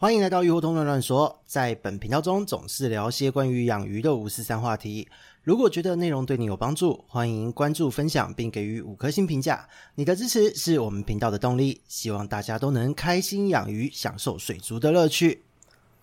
欢迎来到鱼活通乱乱说，在本频道中总是聊些关于养鱼的五四三话题。如果觉得内容对你有帮助，欢迎关注、分享并给予五颗星评价。你的支持是我们频道的动力。希望大家都能开心养鱼，享受水族的乐趣。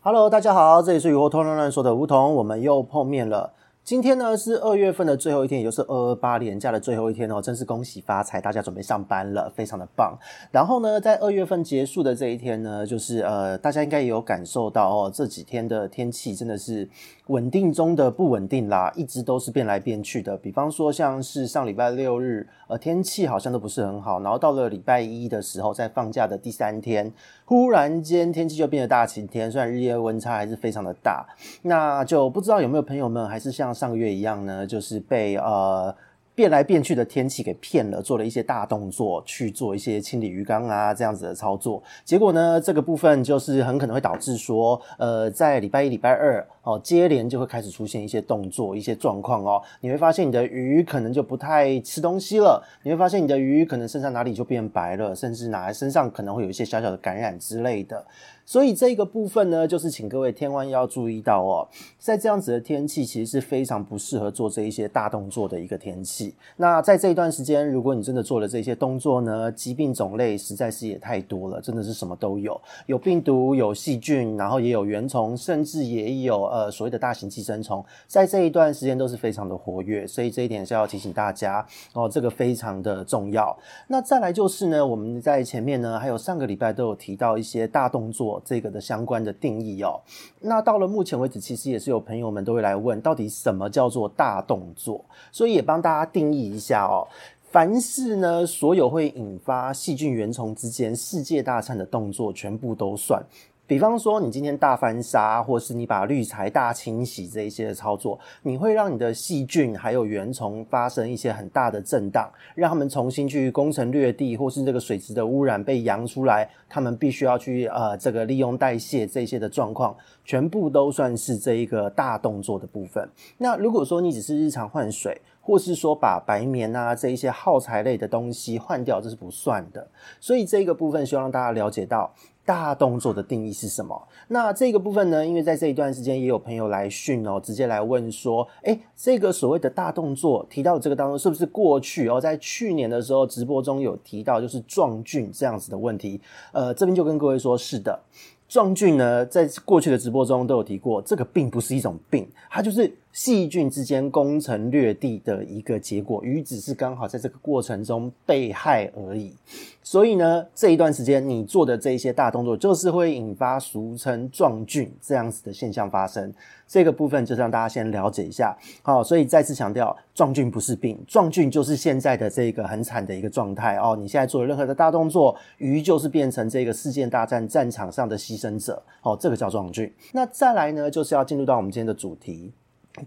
Hello，大家好，这里是鱼活通乱乱说的梧桐，我们又碰面了。今天呢是二月份的最后一天，也就是二二八连假的最后一天哦，真是恭喜发财，大家准备上班了，非常的棒。然后呢，在二月份结束的这一天呢，就是呃，大家应该也有感受到哦，这几天的天气真的是稳定中的不稳定啦，一直都是变来变去的。比方说，像是上礼拜六日，呃，天气好像都不是很好，然后到了礼拜一的时候，在放假的第三天，忽然间天气就变得大晴天，虽然日夜温差还是非常的大，那就不知道有没有朋友们还是像上个月一样呢，就是被呃变来变去的天气给骗了，做了一些大动作去做一些清理鱼缸啊这样子的操作，结果呢，这个部分就是很可能会导致说，呃，在礼拜一、礼拜二。哦，接连就会开始出现一些动作、一些状况哦。你会发现你的鱼可能就不太吃东西了，你会发现你的鱼可能身上哪里就变白了，甚至哪身上可能会有一些小小的感染之类的。所以这个部分呢，就是请各位千万要注意到哦，在这样子的天气，其实是非常不适合做这一些大动作的一个天气。那在这一段时间，如果你真的做了这些动作呢，疾病种类实在是也太多了，真的是什么都有，有病毒、有细菌，然后也有原虫，甚至也有。呃，所谓的大型寄生虫，在这一段时间都是非常的活跃，所以这一点是要提醒大家哦，这个非常的重要。那再来就是呢，我们在前面呢，还有上个礼拜都有提到一些大动作这个的相关的定义哦。那到了目前为止，其实也是有朋友们都会来问，到底什么叫做大动作？所以也帮大家定义一下哦。凡是呢，所有会引发细菌原虫之间世界大战的动作，全部都算。比方说，你今天大翻沙，或是你把滤材大清洗这一些的操作，你会让你的细菌还有原虫发生一些很大的震荡，让他们重新去攻城略地，或是这个水质的污染被扬出来，他们必须要去呃这个利用代谢这些的状况，全部都算是这一个大动作的部分。那如果说你只是日常换水，或是说把白棉啊这一些耗材类的东西换掉，这是不算的。所以这个部分希望让大家了解到。大动作的定义是什么？那这个部分呢？因为在这一段时间也有朋友来讯哦，直接来问说：诶，这个所谓的大动作提到这个当中，是不是过去哦，在去年的时候直播中有提到，就是壮菌这样子的问题？呃，这边就跟各位说，是的，壮菌呢，在过去的直播中都有提过，这个并不是一种病，它就是。细菌之间攻城略地的一个结果，鱼只是刚好在这个过程中被害而已。所以呢，这一段时间你做的这一些大动作，就是会引发俗称状菌这样子的现象发生。这个部分就让大家先了解一下。好，所以再次强调，状菌不是病，状菌就是现在的这个很惨的一个状态哦。你现在做了任何的大动作，鱼就是变成这个世界大战战场上的牺牲者。哦，这个叫状菌。那再来呢，就是要进入到我们今天的主题。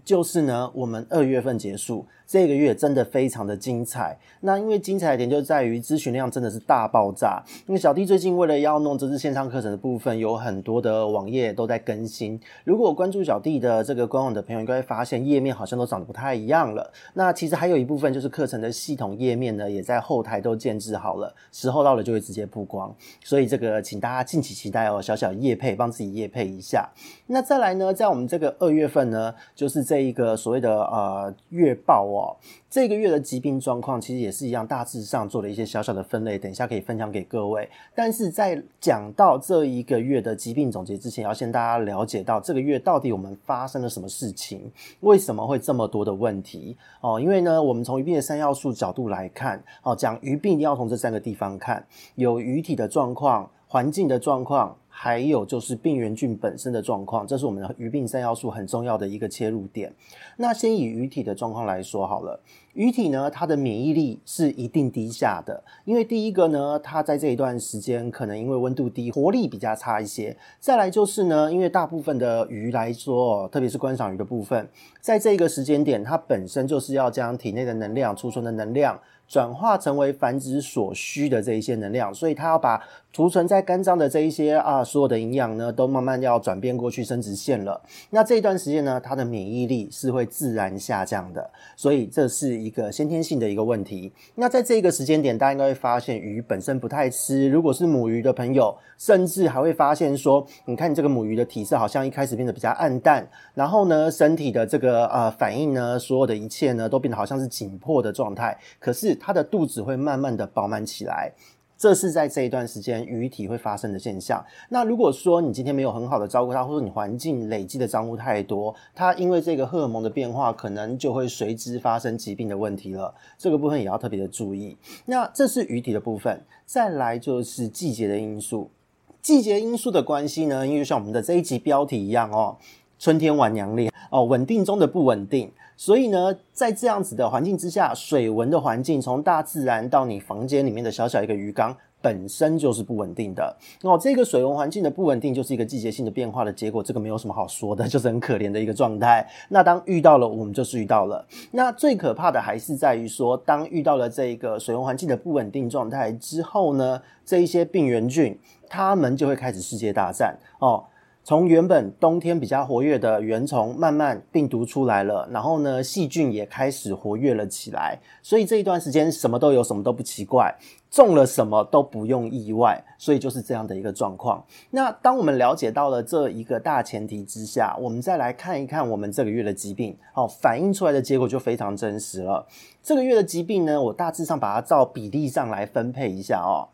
就是呢，我们二月份结束。这个月真的非常的精彩，那因为精彩点就在于咨询量真的是大爆炸。因为小弟最近为了要弄这次线上课程的部分，有很多的网页都在更新。如果关注小弟的这个官网的朋友，应该会发现页面好像都长得不太一样了。那其实还有一部分就是课程的系统页面呢，也在后台都建置好了，时候到了就会直接曝光。所以这个请大家敬请期待哦，小小业配帮自己业配一下。那再来呢，在我们这个二月份呢，就是这一个所谓的呃月报哦。这个月的疾病状况其实也是一样，大致上做了一些小小的分类，等一下可以分享给各位。但是在讲到这一个月的疾病总结之前，要先大家了解到这个月到底我们发生了什么事情，为什么会这么多的问题哦？因为呢，我们从鱼病的三要素角度来看，哦，讲鱼病一定要从这三个地方看，有鱼体的状况、环境的状况。还有就是病原菌本身的状况，这是我们的鱼病三要素很重要的一个切入点。那先以鱼体的状况来说好了，鱼体呢，它的免疫力是一定低下的，因为第一个呢，它在这一段时间可能因为温度低，活力比较差一些。再来就是呢，因为大部分的鱼来说，特别是观赏鱼的部分，在这个时间点，它本身就是要将体内的能量、储存的能量。转化成为繁殖所需的这一些能量，所以它要把储存在肝脏的这一些啊所有的营养呢，都慢慢要转变过去生殖腺了。那这一段时间呢，它的免疫力是会自然下降的，所以这是一个先天性的一个问题。那在这个时间点，大家应该会发现鱼本身不太吃。如果是母鱼的朋友，甚至还会发现说，你看你这个母鱼的体色好像一开始变得比较暗淡，然后呢，身体的这个呃反应呢，所有的一切呢，都变得好像是紧迫的状态。可是它的肚子会慢慢的饱满起来，这是在这一段时间鱼体会发生的现象。那如果说你今天没有很好的照顾它，或者你环境累积的脏污太多，它因为这个荷尔蒙的变化，可能就会随之发生疾病的问题了。这个部分也要特别的注意。那这是鱼体的部分，再来就是季节的因素。季节因素的关系呢，因为像我们的这一集标题一样哦，春天晚娘脸哦，稳定中的不稳定。所以呢，在这样子的环境之下，水文的环境从大自然到你房间里面的小小一个鱼缸，本身就是不稳定的。哦，这个水文环境的不稳定，就是一个季节性的变化的结果。这个没有什么好说的，就是很可怜的一个状态。那当遇到了，我们就是遇到了。那最可怕的还是在于说，当遇到了这一个水文环境的不稳定状态之后呢，这一些病原菌，它们就会开始世界大战哦。从原本冬天比较活跃的原虫，慢慢病毒出来了，然后呢，细菌也开始活跃了起来。所以这一段时间什么都有，什么都不奇怪，中了什么都不用意外。所以就是这样的一个状况。那当我们了解到了这一个大前提之下，我们再来看一看我们这个月的疾病，哦，反映出来的结果就非常真实了。这个月的疾病呢，我大致上把它照比例上来分配一下哦。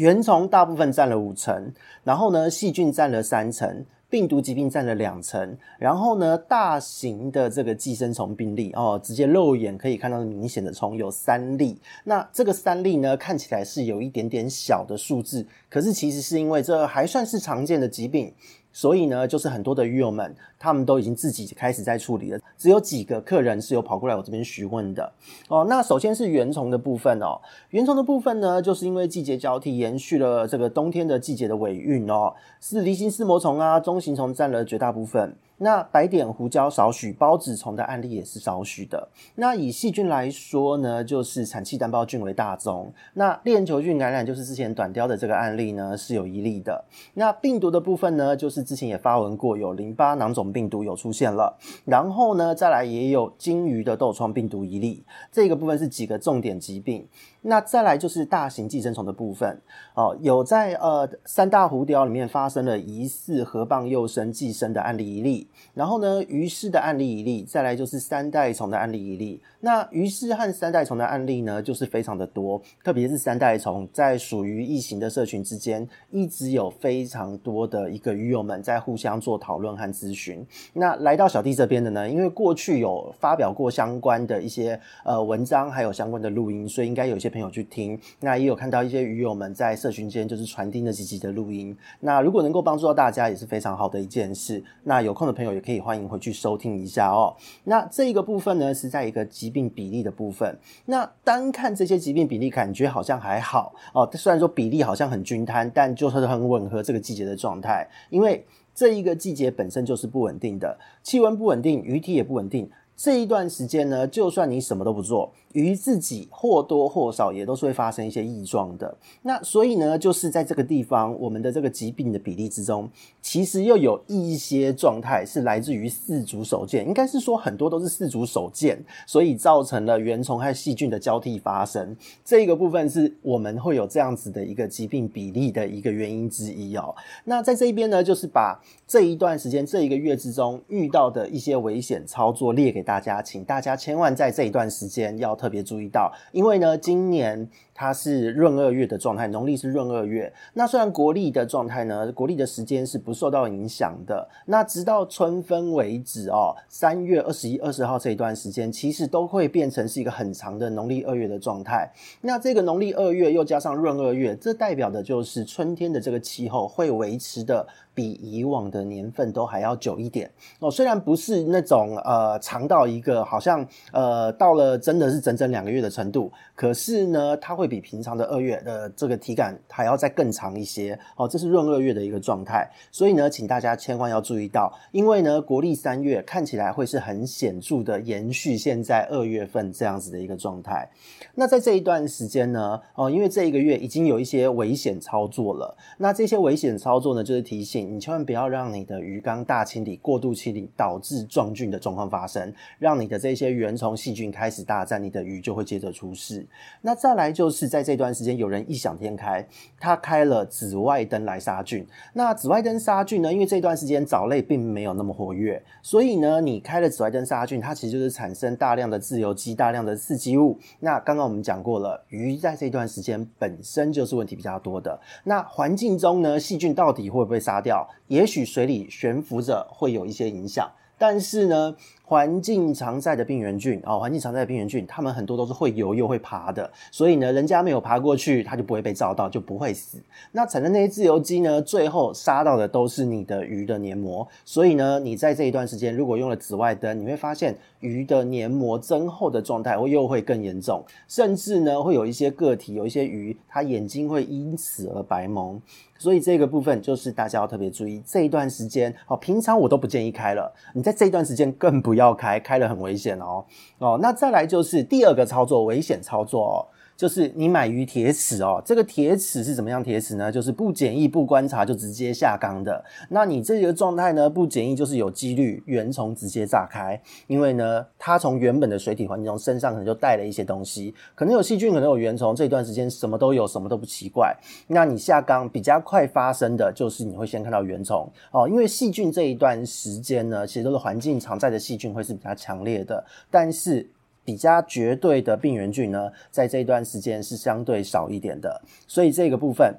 原虫大部分占了五成，然后呢，细菌占了三成，病毒疾病占了两成，然后呢，大型的这个寄生虫病例哦，直接肉眼可以看到明显的虫有三例。那这个三例呢，看起来是有一点点小的数字，可是其实是因为这还算是常见的疾病。所以呢，就是很多的鱼友们，他们都已经自己开始在处理了。只有几个客人是有跑过来我这边询问的哦。那首先是原虫的部分哦，原虫的部分呢，就是因为季节交替，延续了这个冬天的季节的尾韵哦，是梨形丝膜虫啊、中型虫占了绝大部分。那白点胡椒少许，孢子虫的案例也是少许的。那以细菌来说呢，就是产气单胞菌为大宗。那链球菌感染就是之前短鯛的这个案例呢，是有一例的。那病毒的部分呢，就是之前也发文过，有淋巴囊肿病毒有出现了。然后呢，再来也有金鱼的痘疮病毒一例。这个部分是几个重点疾病。那再来就是大型寄生虫的部分哦，有在呃三大湖鯛里面发生了疑似河蚌幼生寄生的案例一例，然后呢鱼虱的案例一例，再来就是三代虫的案例一例。那鱼丝和三代虫的案例呢，就是非常的多，特别是三代虫在属于异形的社群之间，一直有非常多的一个鱼友们在互相做讨论和咨询。那来到小弟这边的呢，因为过去有发表过相关的一些呃文章，还有相关的录音，所以应该有一些。朋友去听，那也有看到一些鱼友们在社群间就是传递那几集的录音。那如果能够帮助到大家，也是非常好的一件事。那有空的朋友也可以欢迎回去收听一下哦。那这一个部分呢，是在一个疾病比例的部分。那单看这些疾病比例，感觉好像还好哦。虽然说比例好像很均摊，但就是很吻合这个季节的状态。因为这一个季节本身就是不稳定的，气温不稳定，鱼体也不稳定。这一段时间呢，就算你什么都不做。鱼自己或多或少也都是会发生一些异状的，那所以呢，就是在这个地方，我们的这个疾病的比例之中，其实又有一些状态是来自于四足手贱，应该是说很多都是四足手贱，所以造成了原虫和细菌的交替发生。这个部分是我们会有这样子的一个疾病比例的一个原因之一哦。那在这一边呢，就是把这一段时间这一个月之中遇到的一些危险操作列给大家，请大家千万在这一段时间要。特别注意到，因为呢，今年它是闰二月的状态，农历是闰二月。那虽然国历的状态呢，国历的时间是不受到影响的。那直到春分为止哦，三月二十一、二十号这一段时间，其实都会变成是一个很长的农历二月的状态。那这个农历二月又加上闰二月，这代表的就是春天的这个气候会维持的。比以往的年份都还要久一点哦，虽然不是那种呃长到一个好像呃到了真的是整整两个月的程度，可是呢，它会比平常的二月的这个体感还要再更长一些哦。这是闰二月的一个状态，所以呢，请大家千万要注意到，因为呢，国历三月看起来会是很显著的延续现在二月份这样子的一个状态。那在这一段时间呢，哦，因为这一个月已经有一些危险操作了，那这些危险操作呢，就是提醒你千万不要让你的鱼缸大清理、过度清理导致壮菌的状况发生，让你的这些原虫细菌开始大战，你的鱼就会接着出事。那再来就是是在这段时间，有人异想天开，他开了紫外灯来杀菌。那紫外灯杀菌呢，因为这段时间藻类并没有那么活跃，所以呢，你开了紫外灯杀菌，它其实就是产生大量的自由基、大量的刺激物。那刚刚我们讲过了，鱼在这段时间本身就是问题比较多的。那环境中呢，细菌到底会不会杀掉？也许水里悬浮着会有一些影响，但是呢，环境常在的病原菌哦，环境常在的病原菌，它们很多都是会游又会爬的，所以呢，人家没有爬过去，它就不会被照到，就不会死。那产生那些自由基呢，最后杀到的都是你的鱼的黏膜。所以呢，你在这一段时间如果用了紫外灯，你会发现鱼的黏膜增厚的状态会又会更严重，甚至呢，会有一些个体，有一些鱼，它眼睛会因此而白蒙。所以这个部分就是大家要特别注意，这一段时间哦，平常我都不建议开了，你在这一段时间更不要要开，开了很危险哦哦。那再来就是第二个操作，危险操作哦。就是你买鱼铁齿哦，这个铁齿是怎么样铁齿呢？就是不检疫、不观察就直接下缸的。那你这个状态呢，不检疫就是有几率原虫直接炸开，因为呢，它从原本的水体环境中身上可能就带了一些东西，可能有细菌，可能有原虫，这段时间什么都有，什么都不奇怪。那你下缸比较快发生的就是你会先看到原虫哦，因为细菌这一段时间呢，其实都是环境常在的细菌会是比较强烈的，但是。比较绝对的病原菌呢，在这段时间是相对少一点的，所以这个部分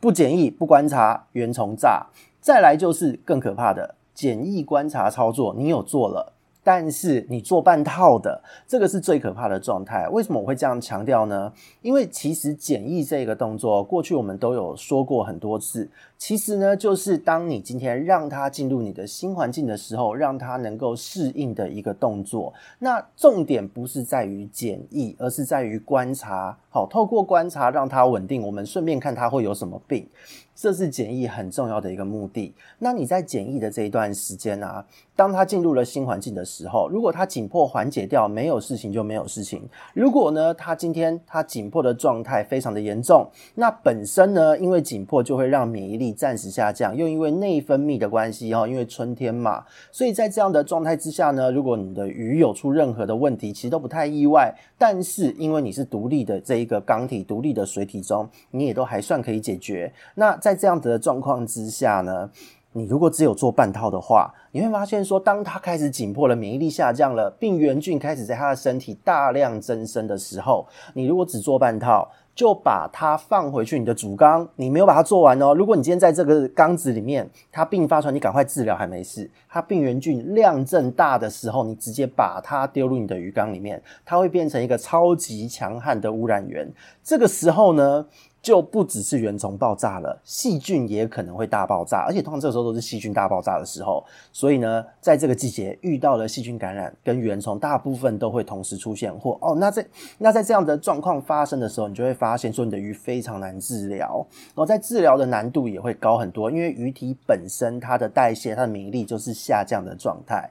不检疫、不观察原虫炸，再来就是更可怕的检疫观察操作，你有做了。但是你做半套的，这个是最可怕的状态。为什么我会这样强调呢？因为其实检疫这个动作，过去我们都有说过很多次。其实呢，就是当你今天让它进入你的新环境的时候，让它能够适应的一个动作。那重点不是在于检疫，而是在于观察。好，透过观察让它稳定，我们顺便看它会有什么病。这是检疫很重要的一个目的。那你在检疫的这一段时间啊，当它进入了新环境的时候，如果它紧迫缓解掉，没有事情就没有事情。如果呢，它今天它紧迫的状态非常的严重，那本身呢，因为紧迫就会让免疫力暂时下降，又因为内分泌的关系哈，因为春天嘛，所以在这样的状态之下呢，如果你的鱼有出任何的问题，其实都不太意外。但是因为你是独立的这一个缸体，独立的水体中，你也都还算可以解决。那在这样子的状况之下呢，你如果只有做半套的话，你会发现说，当它开始紧迫了，免疫力下降了，病原菌开始在它的身体大量增生的时候，你如果只做半套，就把它放回去你的主缸，你没有把它做完哦。如果你今天在这个缸子里面，它病发出来，你赶快治疗还没事。它病原菌量正大的时候，你直接把它丢入你的鱼缸里面，它会变成一个超级强悍的污染源。这个时候呢，就不只是原虫爆炸了，细菌也可能会大爆炸，而且通常这个时候都是细菌大爆炸的时候。所以呢，在这个季节遇到了细菌感染跟原虫，大部分都会同时出现。或哦，那在那在这样的状况发生的时候，你就会发现说你的鱼非常难治疗，然后在治疗的难度也会高很多，因为鱼体本身它的代谢、它的免疫力就是下降的状态，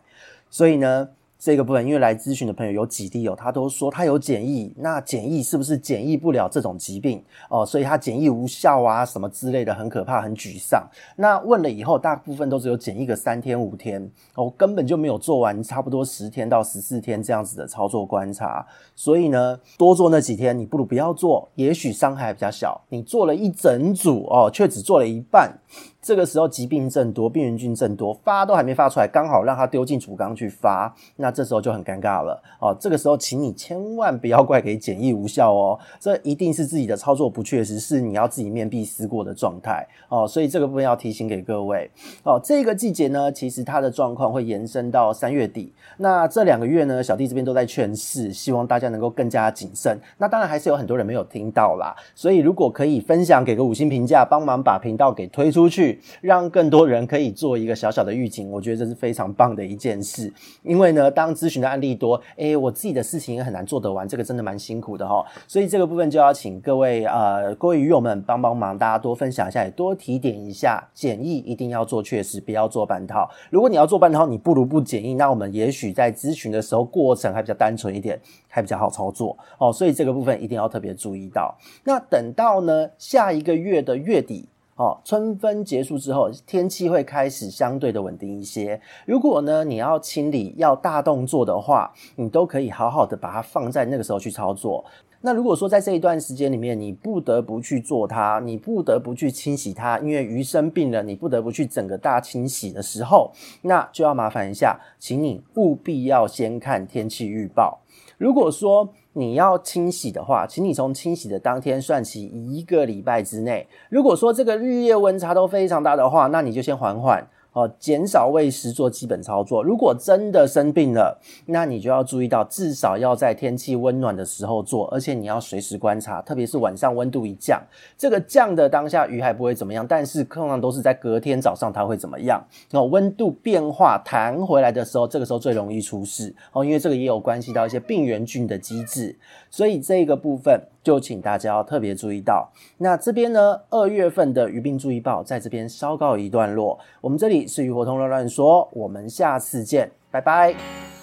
所以呢。这个部分，因为来咨询的朋友有几例哦，他都说他有检疫，那检疫是不是检疫不了这种疾病哦？所以他检疫无效啊，什么之类的，很可怕，很沮丧。那问了以后，大部分都只有检疫个三天五天哦，根本就没有做完，差不多十天到十四天这样子的操作观察。所以呢，多做那几天，你不如不要做，也许伤害比较小。你做了一整组哦，却只做了一半。这个时候疾病增多，病原菌增多，发都还没发出来，刚好让它丢进主缸去发，那这时候就很尴尬了哦。这个时候，请你千万不要怪给检疫无效哦，这一定是自己的操作不确实，是你要自己面壁思过的状态哦。所以这个部分要提醒给各位哦。这个季节呢，其实它的状况会延伸到三月底，那这两个月呢，小弟这边都在劝示，希望大家能够更加谨慎。那当然还是有很多人没有听到啦，所以如果可以分享给个五星评价，帮忙把频道给推出去。让更多人可以做一个小小的预警。我觉得这是非常棒的一件事。因为呢，当咨询的案例多，诶，我自己的事情也很难做得完，这个真的蛮辛苦的哈。所以这个部分就要请各位呃各位鱼友们帮帮忙，大家多分享一下，也多提点一下。检疫一定要做确实，不要做半套。如果你要做半套，你不如不检疫。那我们也许在咨询的时候过程还比较单纯一点，还比较好操作哦。所以这个部分一定要特别注意到。那等到呢下一个月的月底哦，春分结束之后，天气会开始相对的稳定一些。如果呢你要清理要大动作的话，你都可以好好的把它放在那个时候去操作。那如果说在这一段时间里面，你不得不去做它，你不得不去清洗它，因为鱼生病了，你不得不去整个大清洗的时候，那就要麻烦一下，请你务必要先看天气预报。如果说你要清洗的话，请你从清洗的当天算起一个礼拜之内。如果说这个日夜温差都非常大的话，那你就先缓缓。哦，减少喂食做基本操作。如果真的生病了，那你就要注意到，至少要在天气温暖的时候做，而且你要随时观察，特别是晚上温度一降，这个降的当下鱼还不会怎么样，但是通常都是在隔天早上它会怎么样？哦，温度变化弹回来的时候，这个时候最容易出事哦，因为这个也有关系到一些病原菌的机制，所以这个部分。就请大家要特别注意到，那这边呢，二月份的鱼病注意报在这边稍告一段落。我们这里是鱼活通乱乱说，我们下次见，拜拜。